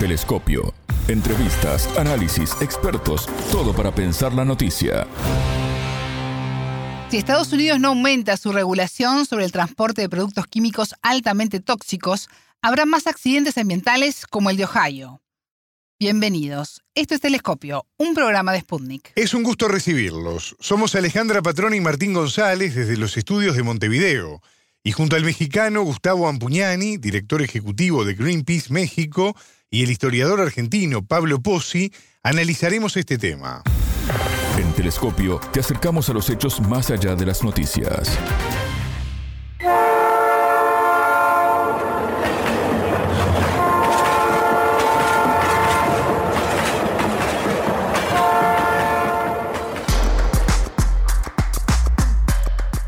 Telescopio. Entrevistas, análisis, expertos, todo para pensar la noticia. Si Estados Unidos no aumenta su regulación sobre el transporte de productos químicos altamente tóxicos, habrá más accidentes ambientales como el de Ohio. Bienvenidos. Esto es Telescopio, un programa de Sputnik. Es un gusto recibirlos. Somos Alejandra Patrón y Martín González desde los estudios de Montevideo. Y junto al mexicano Gustavo Ampuñani, director ejecutivo de Greenpeace México, y el historiador argentino Pablo Pozzi, analizaremos este tema. En Telescopio te acercamos a los hechos más allá de las noticias.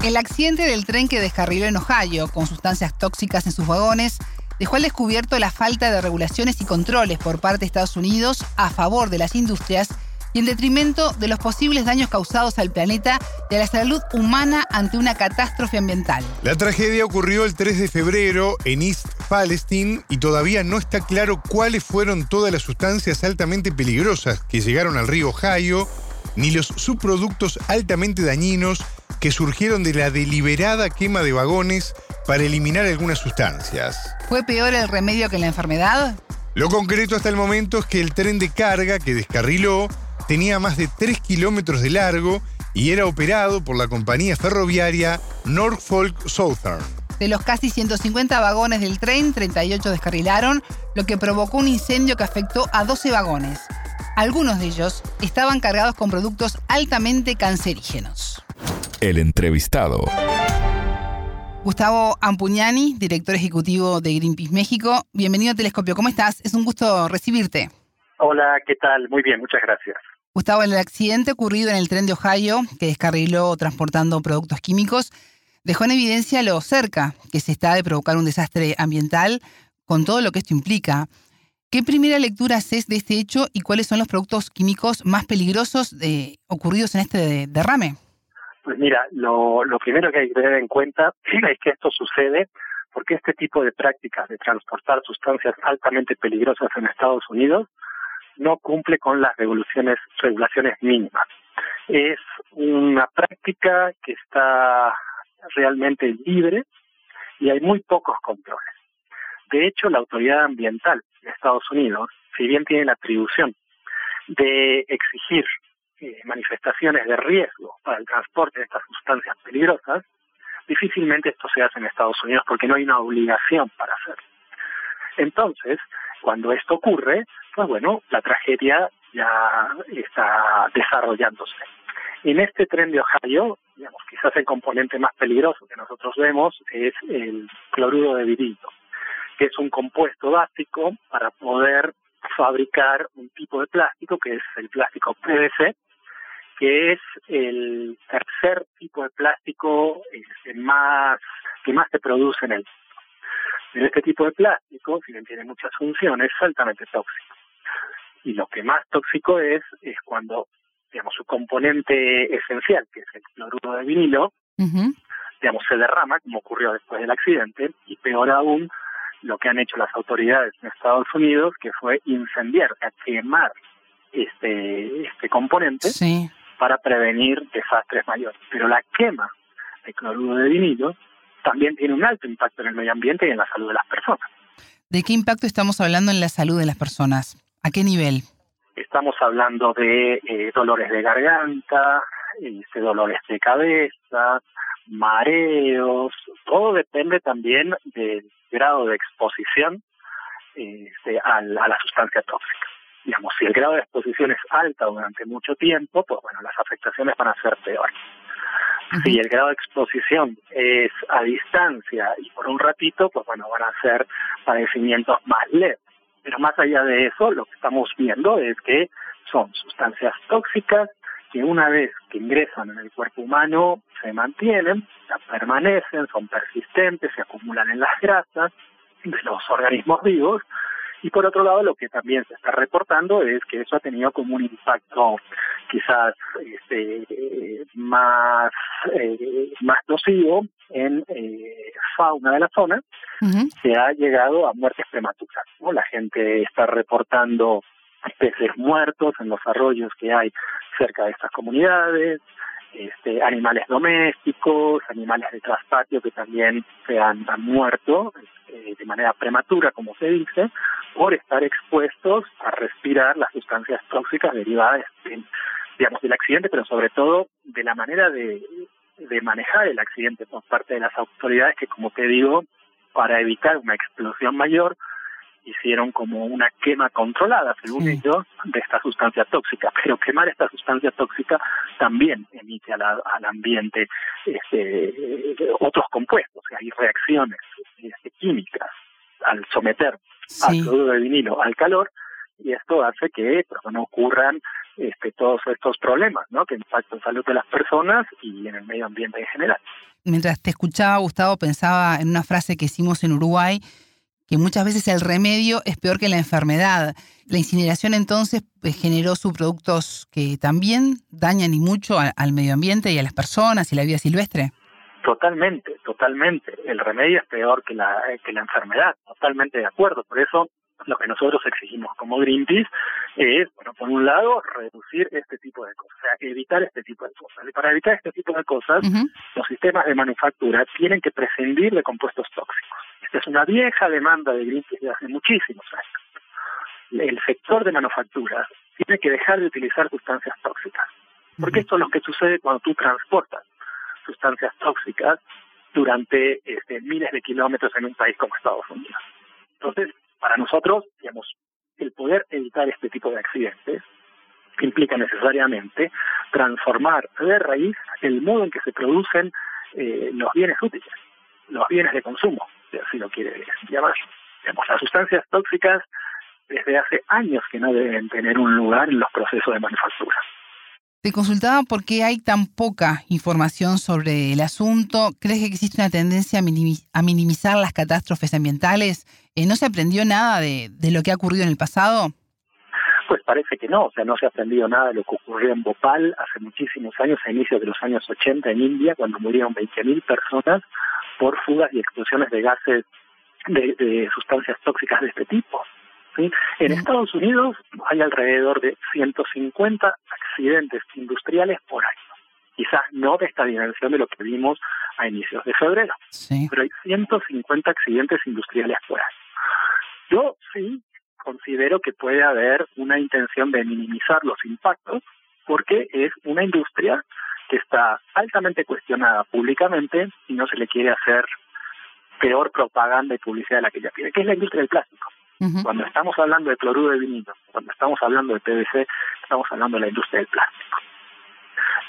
El accidente del tren que descarriló en Ohio con sustancias tóxicas en sus vagones dejó al descubierto la falta de regulaciones y controles por parte de Estados Unidos a favor de las industrias y en detrimento de los posibles daños causados al planeta y a la salud humana ante una catástrofe ambiental. La tragedia ocurrió el 3 de febrero en East Palestine y todavía no está claro cuáles fueron todas las sustancias altamente peligrosas que llegaron al río Ohio, ni los subproductos altamente dañinos que surgieron de la deliberada quema de vagones para eliminar algunas sustancias. ¿Fue peor el remedio que la enfermedad? Lo concreto hasta el momento es que el tren de carga que descarriló tenía más de 3 kilómetros de largo y era operado por la compañía ferroviaria Norfolk Southern. De los casi 150 vagones del tren, 38 descarrilaron, lo que provocó un incendio que afectó a 12 vagones. Algunos de ellos estaban cargados con productos altamente cancerígenos. El entrevistado. Gustavo Ampuñani, director ejecutivo de Greenpeace México. Bienvenido a Telescopio. ¿Cómo estás? Es un gusto recibirte. Hola, ¿qué tal? Muy bien, muchas gracias. Gustavo, el accidente ocurrido en el tren de Ohio, que descarriló transportando productos químicos, dejó en evidencia lo cerca que se está de provocar un desastre ambiental con todo lo que esto implica. ¿Qué primera lectura haces de este hecho y cuáles son los productos químicos más peligrosos de, ocurridos en este derrame? Pues mira, lo, primero que hay que tener en cuenta es que esto sucede porque este tipo de prácticas de transportar sustancias altamente peligrosas en Estados Unidos no cumple con las regulaciones mínimas. Es una práctica que está realmente libre y hay muy pocos controles. De hecho, la autoridad ambiental de Estados Unidos, si bien tiene la atribución de exigir eh, manifestaciones de riesgo para el transporte de estas sustancias peligrosas, difícilmente esto se hace en Estados Unidos porque no hay una obligación para hacerlo. Entonces, cuando esto ocurre, pues bueno, la tragedia ya está desarrollándose. En este tren de Ohio, digamos, quizás el componente más peligroso que nosotros vemos es el cloruro de vinilo, que es un compuesto básico para poder fabricar un tipo de plástico que es el plástico PVC, que es el tercer tipo de plástico este, más que más se produce en el mundo. En este tipo de plástico, si bien tiene muchas funciones, es altamente tóxico. Y lo que más tóxico es, es cuando, digamos, su componente esencial, que es el cloruro de vinilo, digamos, se derrama, como ocurrió después del accidente, y peor aún, lo que han hecho las autoridades en Estados Unidos, que fue incendiar, a quemar este, este componente, Sí. Para prevenir desastres mayores. Pero la quema de cloruro de vinilo también tiene un alto impacto en el medio ambiente y en la salud de las personas. ¿De qué impacto estamos hablando en la salud de las personas? ¿A qué nivel? Estamos hablando de eh, dolores de garganta, este, dolores de cabeza, mareos, todo depende también del grado de exposición al- a la sustancia tóxica. Digamos, si el grado de exposición es alta durante mucho tiempo, pues bueno, las afectaciones van a ser peores. Si el grado de exposición es a distancia y por un ratito, pues bueno, van a ser padecimientos más leves. Pero más allá de eso, lo que estamos viendo es que son sustancias tóxicas que una vez que ingresan en el cuerpo humano se mantienen, permanecen, son persistentes, se acumulan en las grasas de los organismos vivos Y por otro lado, lo que también se está reportando es que eso ha tenido como un impacto quizás este, más, eh, más nocivo en eh, fauna de la zona, se ha llegado a muertes prematuras. ¿no? La gente está reportando peces muertos en los arroyos que hay cerca de estas comunidades, este, animales domésticos, animales de traspatio que también se han, muerto eh, de manera prematura, como se dice, por estar expuestos a respirar las sustancias tóxicas derivadas digamos, del accidente, pero sobre todo de la manera de, de manejar el accidente por parte de las autoridades que, como te digo, para evitar una explosión mayor, hicieron como una quema controlada, según ellos, de esta sustancia tóxica. Pero quemar esta sustancia tóxica también emite al ambiente este, otros compuestos, hay reacciones este, químicas al someter al cloruro de vinilo al calor y esto hace que pues, no ocurran este, todos estos problemas, ¿no? Que impactan la salud de las personas y en el medio ambiente en general. Mientras te escuchaba, Gustavo, pensaba en una frase que hicimos en Uruguay, que muchas veces el remedio es peor que la enfermedad. La incineración entonces pues, generó subproductos que también dañan y mucho al medio ambiente y a las personas y la vida silvestre. Totalmente, totalmente. El remedio es peor que la, que la enfermedad, totalmente de acuerdo. Por eso lo que nosotros exigimos como Greenpeace es, bueno, por un lado, reducir este tipo de cosas, o sea, evitar este tipo de cosas. Y para evitar este tipo de cosas, los sistemas de manufactura tienen que prescindir de compuestos tóxicos. Esta es una vieja demanda de Greenpeace de hace muchísimos años. El sector de manufactura tiene que dejar de utilizar sustancias tóxicas, porque esto es lo que sucede cuando tú transportas sustancias tóxicas durante este, miles de kilómetros en un país como Estados Unidos. Entonces, para nosotros, digamos, el poder evitar este tipo de accidentes implica necesariamente transformar de raíz el modo en que se producen eh, los bienes útiles, los bienes de consumo, si así lo quiere llamar. Digamos, las sustancias tóxicas desde hace años que no deben tener un lugar en los procesos de manufactura. Te consultaba por qué hay tan poca información sobre el asunto. ¿Crees que existe una tendencia a, minimizar las catástrofes ambientales? Eh, ¿No se aprendió nada de, lo que ha ocurrido en el pasado? Pues parece que no, o sea, no se ha aprendido nada de lo que ocurrió en Bhopal hace muchísimos años, a inicios de los años 80 en India, cuando murieron 20.000 personas por fugas y explosiones de gases de sustancias tóxicas de este tipo. En Estados Unidos hay alrededor de 150 accidentes industriales por año. Quizás no de esta dimensión de lo que vimos a inicios de febrero, pero hay 150 accidentes industriales por año. Yo sí considero que puede haber una intención de minimizar los impactos porque es una industria que está altamente cuestionada públicamente y no se le quiere hacer peor propaganda y publicidad de la que ya tiene, que es la industria del plástico. Cuando estamos hablando de cloruro de vinilo, cuando estamos hablando de PVC, estamos hablando de la industria del plástico.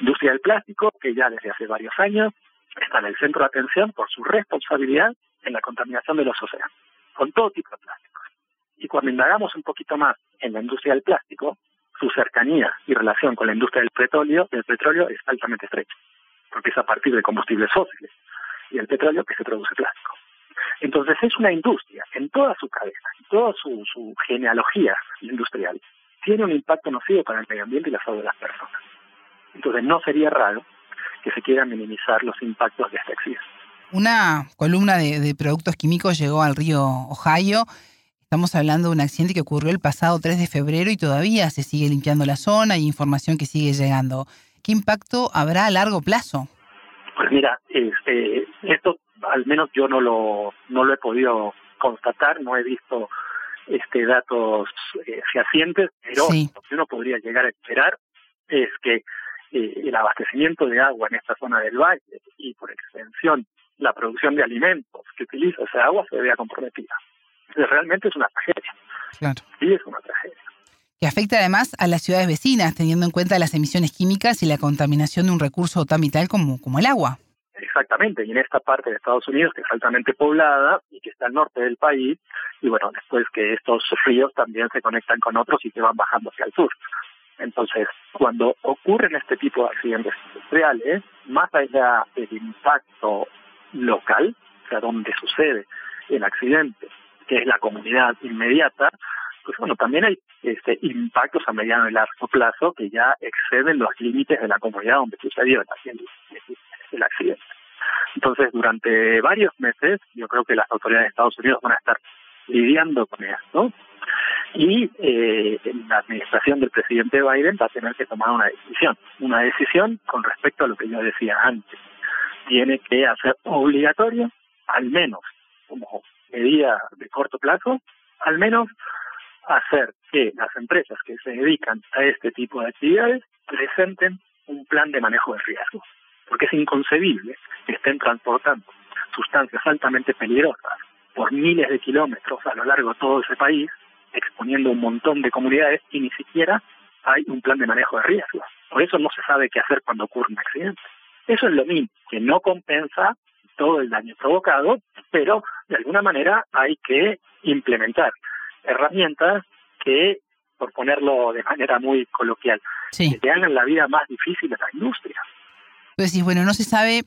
Industria del plástico que ya desde hace varios años está en el centro de atención por su responsabilidad en la contaminación de los océanos, con todo tipo de plásticos. Y cuando indagamos un poquito más en la industria del plástico, su cercanía y relación con la industria del petróleo, del petróleo es altamente estrecha, porque es a partir de combustibles fósiles y el petróleo que se produce plástico. Entonces es una industria en toda su cadena, en toda su, genealogía industrial, tiene un impacto nocivo para el medio ambiente y la salud de las personas. Entonces no sería raro que se quieran minimizar los impactos de este accidente. Una columna de, productos químicos llegó al río Ohio. Estamos hablando de un accidente que ocurrió el pasado 3 de febrero y todavía se sigue limpiando la zona y información que sigue llegando. ¿Qué impacto habrá a largo plazo? Pues mira, este, esto al menos yo no lo, no lo he podido constatar, no he visto este datos eh, fehacientes, pero lo que uno podría llegar a esperar es que eh, el abastecimiento de agua en esta zona del valle y por extensión la producción de alimentos que utiliza esa agua se vea comprometida. Realmente es una tragedia. Claro. Sí, es una tragedia. Que afecta además a las ciudades vecinas, teniendo en cuenta las emisiones químicas y la contaminación de un recurso tan vital como, como el agua. Exactamente, y en esta parte de Estados Unidos que es altamente poblada y que está al norte del país, y bueno, después que estos ríos también se conectan con otros y que van bajando hacia el sur. Entonces, cuando ocurren este tipo de accidentes industriales, más allá del impacto local, o sea, donde sucede el accidente, es la comunidad inmediata, pues bueno, también hay este, impactos a mediano y largo plazo que ya exceden los límites de la comunidad donde sucedió el, el accidente. Entonces, durante varios meses, yo creo que las autoridades de Estados Unidos van a estar lidiando con esto y eh, la administración del presidente Biden va a tener que tomar una decisión, una decisión con respecto a lo que yo decía antes. Tiene que hacer obligatorio, al menos como medida de corto plazo, al menos hacer que las empresas que se dedican a este tipo de actividades presenten un plan de manejo de riesgo, porque es inconcebible que estén transportando sustancias altamente peligrosas por miles de kilómetros a lo largo de todo ese país, exponiendo un montón de comunidades y ni siquiera hay un plan de manejo de riesgo. Por eso no se sabe qué hacer cuando ocurre un accidente. Eso es lo mismo, que no compensa todo el daño provocado, pero de alguna manera hay que implementar herramientas que, por ponerlo de manera muy coloquial, que te hagan la vida más difícil a la industria. Pues bueno, no se sabe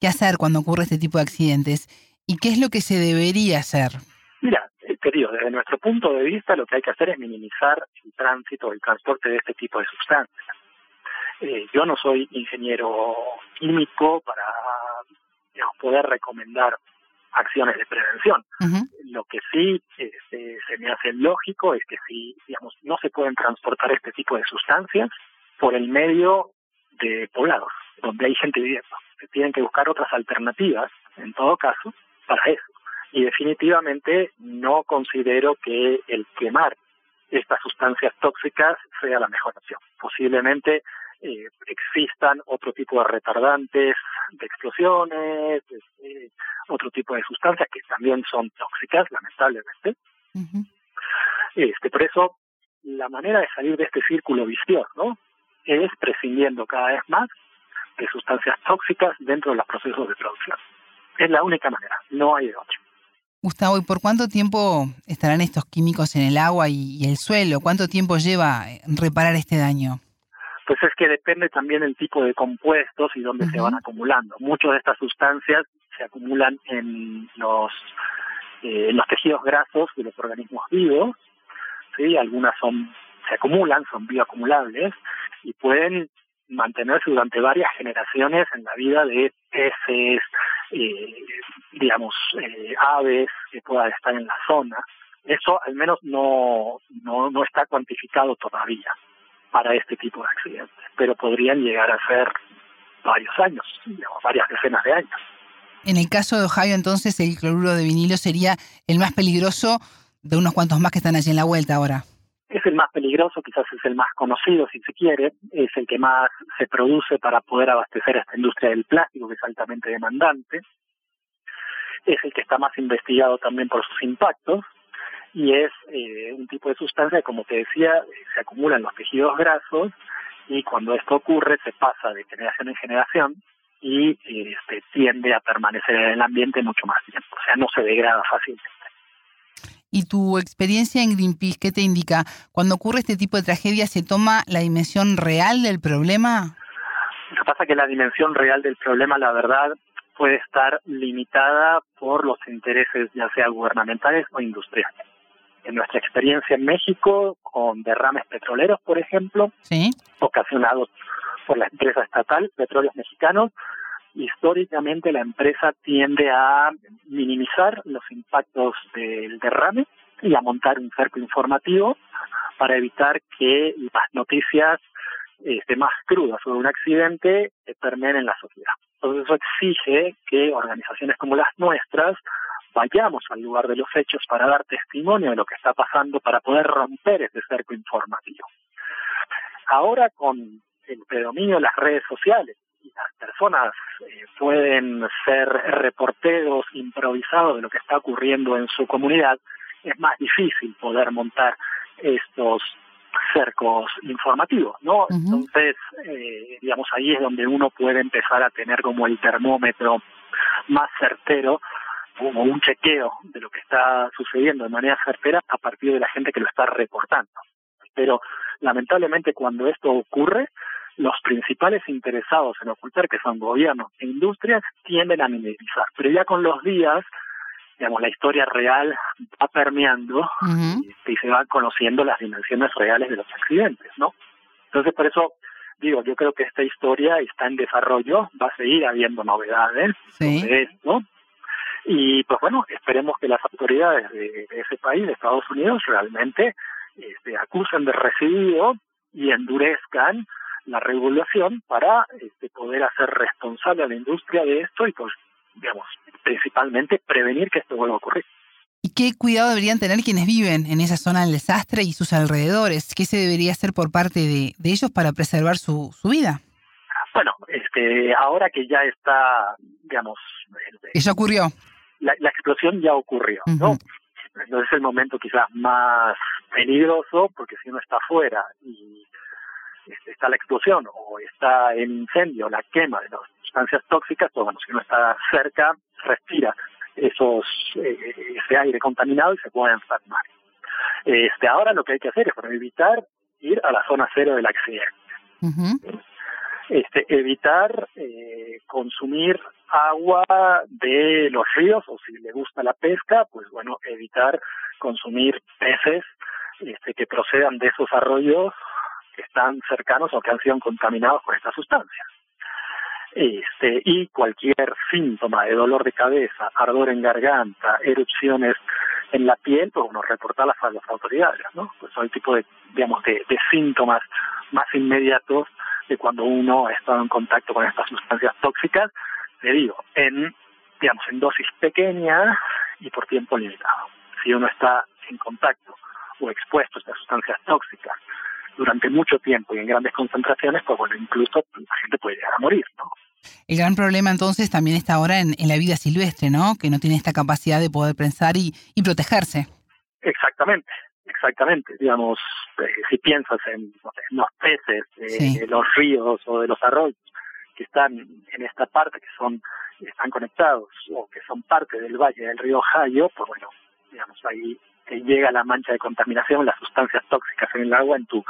qué hacer cuando ocurre este tipo de accidentes. ¿Y qué es lo que se debería hacer? Mira, eh, querido, desde nuestro punto de vista lo que hay que hacer es minimizar el tránsito, el transporte de este tipo de sustancias. Eh, yo no soy ingeniero químico para poder recomendar acciones de prevención. Lo que sí este, se me hace lógico es que si, digamos, no se pueden transportar este tipo de sustancias por el medio de poblados, donde hay gente viviendo. Se tienen que buscar otras alternativas, en todo caso, para eso. Y definitivamente no considero que el quemar estas sustancias tóxicas sea la mejor opción. Posiblemente eh, existan otro tipo de retardantes de explosiones, este, otro tipo de sustancias que también son tóxicas, lamentablemente. este, por eso, la manera de salir de este círculo vicioso ¿no? es prescindiendo cada vez más de sustancias tóxicas dentro de los procesos de producción. Es la única manera, no hay de otra. Gustavo, ¿y por cuánto tiempo estarán estos químicos en el agua y, el suelo? ¿Cuánto tiempo lleva reparar este daño? Pues es que depende también el tipo de compuestos y dónde se van acumulando. Muchas de estas sustancias se acumulan en los eh, en los tejidos grasos de los organismos vivos, sí, algunas son se acumulan, son bioacumulables y pueden mantenerse durante varias generaciones en la vida de peces, eh, digamos, eh, aves que puedan estar en la zona. Eso al menos no, no, no está cuantificado todavía para este tipo de accidentes, pero podrían llegar a ser varios años, digamos, varias decenas de años. En el caso de Ohio, entonces, el cloruro de vinilo sería el más peligroso de unos cuantos más que están allí en la vuelta ahora. Es el más peligroso, quizás es el más conocido, si se quiere, es el que más se produce para poder abastecer a esta industria del plástico, que es altamente demandante. Es el que está más investigado también por sus impactos y es eh, un tipo de sustancia, como te decía, se acumula en los tejidos grasos y cuando esto ocurre se pasa de generación en generación y este, tiende a permanecer en el ambiente mucho más tiempo, o sea, no se degrada fácilmente. ¿Y tu experiencia en Greenpeace qué te indica? Cuando ocurre este tipo de tragedia, ¿se toma la dimensión real del problema? Lo que pasa es que la dimensión real del problema, la verdad, puede estar limitada por los intereses ya sea gubernamentales o industriales. En nuestra experiencia en México, con derrames petroleros, por ejemplo, ocasionados por la empresa estatal Petróleos Mexicanos, históricamente la empresa tiende a minimizar los impactos del derrame y a montar un cerco informativo para evitar que las noticias este, más crudas sobre un accidente permeen en la sociedad. Entonces eso exige que organizaciones como las nuestras vayamos al lugar de los hechos para dar testimonio de lo que está pasando, para poder romper ese cerco informativo. Ahora con el predominio de las redes sociales las personas eh, pueden ser reporteros improvisados de lo que está ocurriendo en su comunidad, es más difícil poder montar estos cercos informativos, ¿no? Entonces, eh, digamos, ahí es donde uno puede empezar a tener como el termómetro más certero, como un chequeo de lo que está sucediendo de manera certera a partir de la gente que lo está reportando. Pero lamentablemente cuando esto ocurre, los principales interesados en ocultar, que son gobiernos e industrias, tienden a minimizar. Pero ya con los días, digamos, la historia real va permeando y, se van conociendo las dimensiones reales de los accidentes, ¿no? Entonces, por eso digo, yo creo que esta historia está en desarrollo, va a seguir habiendo novedades sobre esto. Y pues bueno, esperemos que las autoridades de, ese país, de Estados Unidos, realmente este, acusen de recibido y endurezcan la regulación para este, poder hacer responsable a la industria de esto y pues digamos, principalmente prevenir que esto vuelva a ocurrir. ¿Y qué cuidado deberían tener quienes viven en esa zona del desastre y sus alrededores? ¿Qué se debería hacer por parte de, ellos para preservar su, su vida? Bueno, este, ahora que ya está, digamos... Que ya ocurrió. La, explosión ya ocurrió, ¿no? No es el momento quizás más peligroso, porque si uno está afuera y este, está la explosión o está el incendio, la quema de las sustancias tóxicas, pues bueno, si uno está cerca, respira esos eh, ese aire contaminado y se puede enfermar. Este, ahora lo que hay que hacer es para evitar ir a la zona cero del accidente. Este, evitar eh, consumir agua de los ríos o si le gusta la pesca, pues bueno, evitar consumir peces este, que procedan de esos arroyos que están cercanos o que han sido contaminados por estas sustancias. Este, y cualquier síntoma de dolor de cabeza, ardor en garganta, erupciones en la piel, pues uno reportarlas a las autoridades, ¿no? Pues son el tipo de, digamos, de, síntomas más inmediatos de cuando uno ha estado en contacto con estas sustancias tóxicas, le digo, en, digamos, en dosis pequeñas y por tiempo limitado. Si uno está en contacto o expuesto a estas sustancias tóxicas durante mucho tiempo y en grandes concentraciones, pues bueno, incluso la gente puede llegar a morir, ¿no? El gran problema entonces también está ahora en, la vida silvestre, ¿no? Que no tiene esta capacidad de poder pensar y, protegerse. Exactamente, exactamente. Digamos, eh, si piensas en, los peces de, los ríos o de los arroyos que están en esta parte, que son están conectados o que son parte del valle del río Ohio, pues bueno, digamos, ahí llega la mancha de contaminación, las sustancias tóxicas en el agua, en tu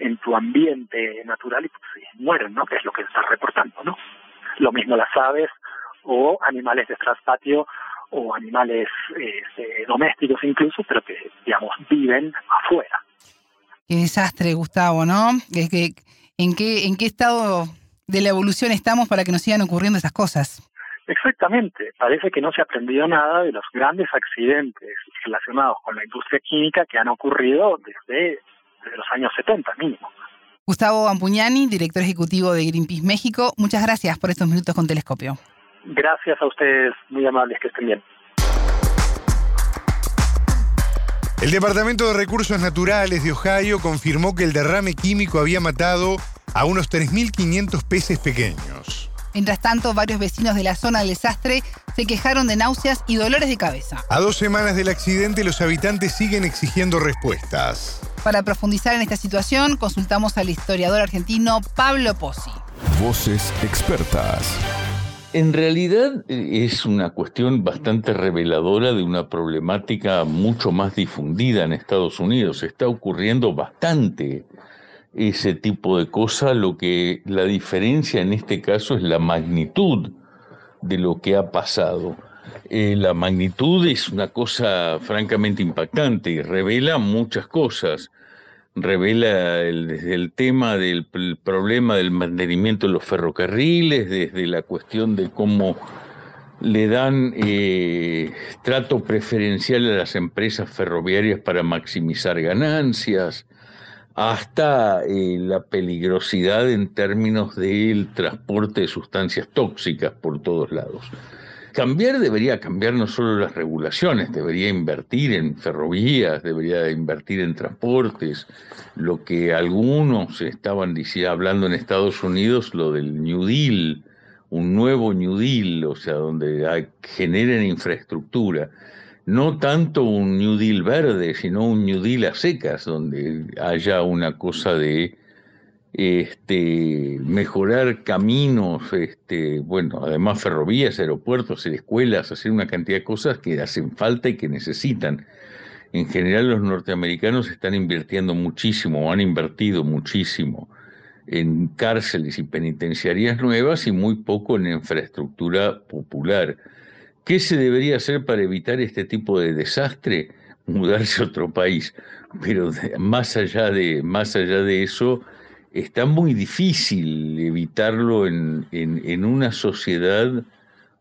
en tu ambiente natural y pues, mueren, ¿no? Que es lo que estás reportando, ¿no? Lo mismo las aves o animales de traspatio o animales este, domésticos incluso, pero que, digamos, viven afuera. Qué desastre, Gustavo, ¿no? ¿En qué, ¿En qué estado de la evolución estamos para que nos sigan ocurriendo esas cosas? Exactamente. Parece que no se ha aprendido nada de los grandes accidentes relacionados con la industria química que han ocurrido desde, los años 70 mínimo. Gustavo Ampuñani, director ejecutivo de Greenpeace México, muchas gracias por estos minutos con Telescopio. Gracias a ustedes, muy amables, que estén bien. El Departamento de Recursos Naturales de Ohio confirmó que el derrame químico había matado a unos 3.500 peces pequeños. Mientras tanto, varios vecinos de la zona del desastre se quejaron de náuseas y dolores de cabeza. A dos semanas del accidente, los habitantes siguen exigiendo respuestas. Para profundizar en esta situación, consultamos al historiador argentino Pablo Pozzi. Voces expertas. En realidad eh, es una cuestión bastante reveladora de una problemática mucho más difundida en Estados Unidos. Está ocurriendo bastante ese tipo de cosas, lo que la diferencia en este caso es la magnitud de lo que ha pasado. Eh, la magnitud es una cosa francamente impactante y revela muchas cosas. Revela el, desde el tema del problema del mantenimiento de los ferrocarriles, desde la cuestión de cómo le dan eh, trato preferencial a las empresas ferroviarias para maximizar ganancias, hasta eh, la peligrosidad en términos del transporte de sustancias tóxicas por todos lados. Cambiar debería cambiar no solo las regulaciones, debería invertir en ferrovías, debería invertir en transportes, lo que algunos estaban diciendo, hablando en Estados Unidos, lo del New Deal, un nuevo New Deal, o sea, donde generen infraestructura. No tanto un New Deal verde, sino un New Deal a secas, donde haya una cosa de este, mejorar caminos, este, bueno, además ferrovías, aeropuertos, escuelas, hacer una cantidad de cosas que hacen falta y que necesitan. En general los norteamericanos están invirtiendo muchísimo, han invertido muchísimo en cárceles y penitenciarías nuevas y muy poco en infraestructura popular ¿Qué se debería hacer para evitar este tipo de desastre? Mudarse a otro país. Pero más allá de, más allá de eso, está muy difícil evitarlo en, en una sociedad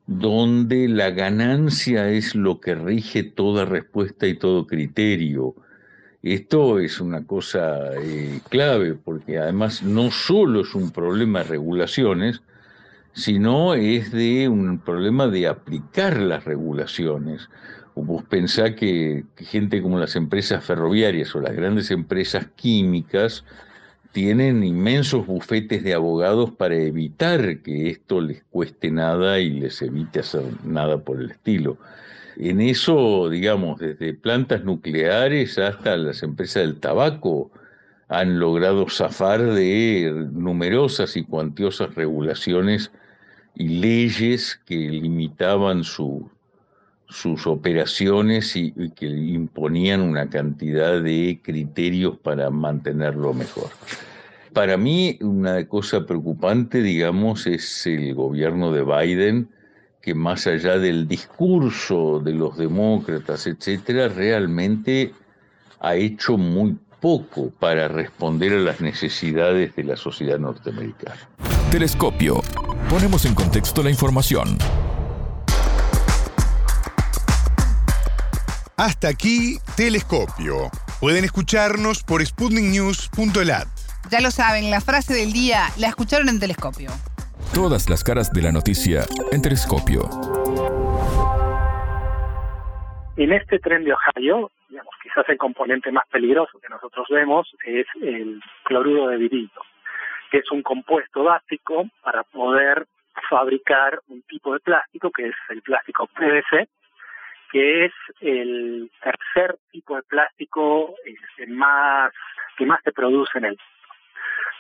donde la ganancia es lo que rige toda respuesta y todo criterio. Esto es una cosa eh, clave porque además no solo es un problema de regulaciones, sino es de un problema de aplicar las regulaciones. Vos pensá que gente como las empresas ferroviarias o las grandes empresas químicas tienen inmensos bufetes de abogados para evitar que esto les cueste nada y les evite hacer nada por el estilo. En eso, digamos, desde plantas nucleares hasta las empresas del tabaco han logrado zafar de numerosas y cuantiosas regulaciones y leyes que limitaban sus operaciones y, que imponían una cantidad de criterios para mantenerlo mejor. Para mí, una cosa preocupante, digamos, es el gobierno de Biden, que más allá del discurso de los demócratas, etcétera, realmente ha hecho muy poco para responder a las necesidades de la sociedad norteamericana. Telescopio. Ponemos en contexto la información. Hasta aquí, Telescopio. Pueden escucharnos por sputniknews.lat. Ya lo saben, la frase del día la escucharon en Telescopio. Todas las caras de la noticia en Telescopio. En este tren de Ohio, digamos, quizás el componente más peligroso que nosotros vemos es el cloruro de virillo, que es un compuesto básico para poder fabricar un tipo de plástico que es el plástico PVC, que es el tercer tipo de plástico más que más se produce en el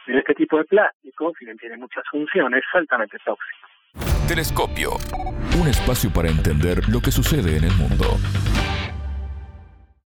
en este tipo de plástico, si bien tiene muchas funciones, es altamente tóxico. Telescopio. Un espacio para entender lo que sucede en el mundo.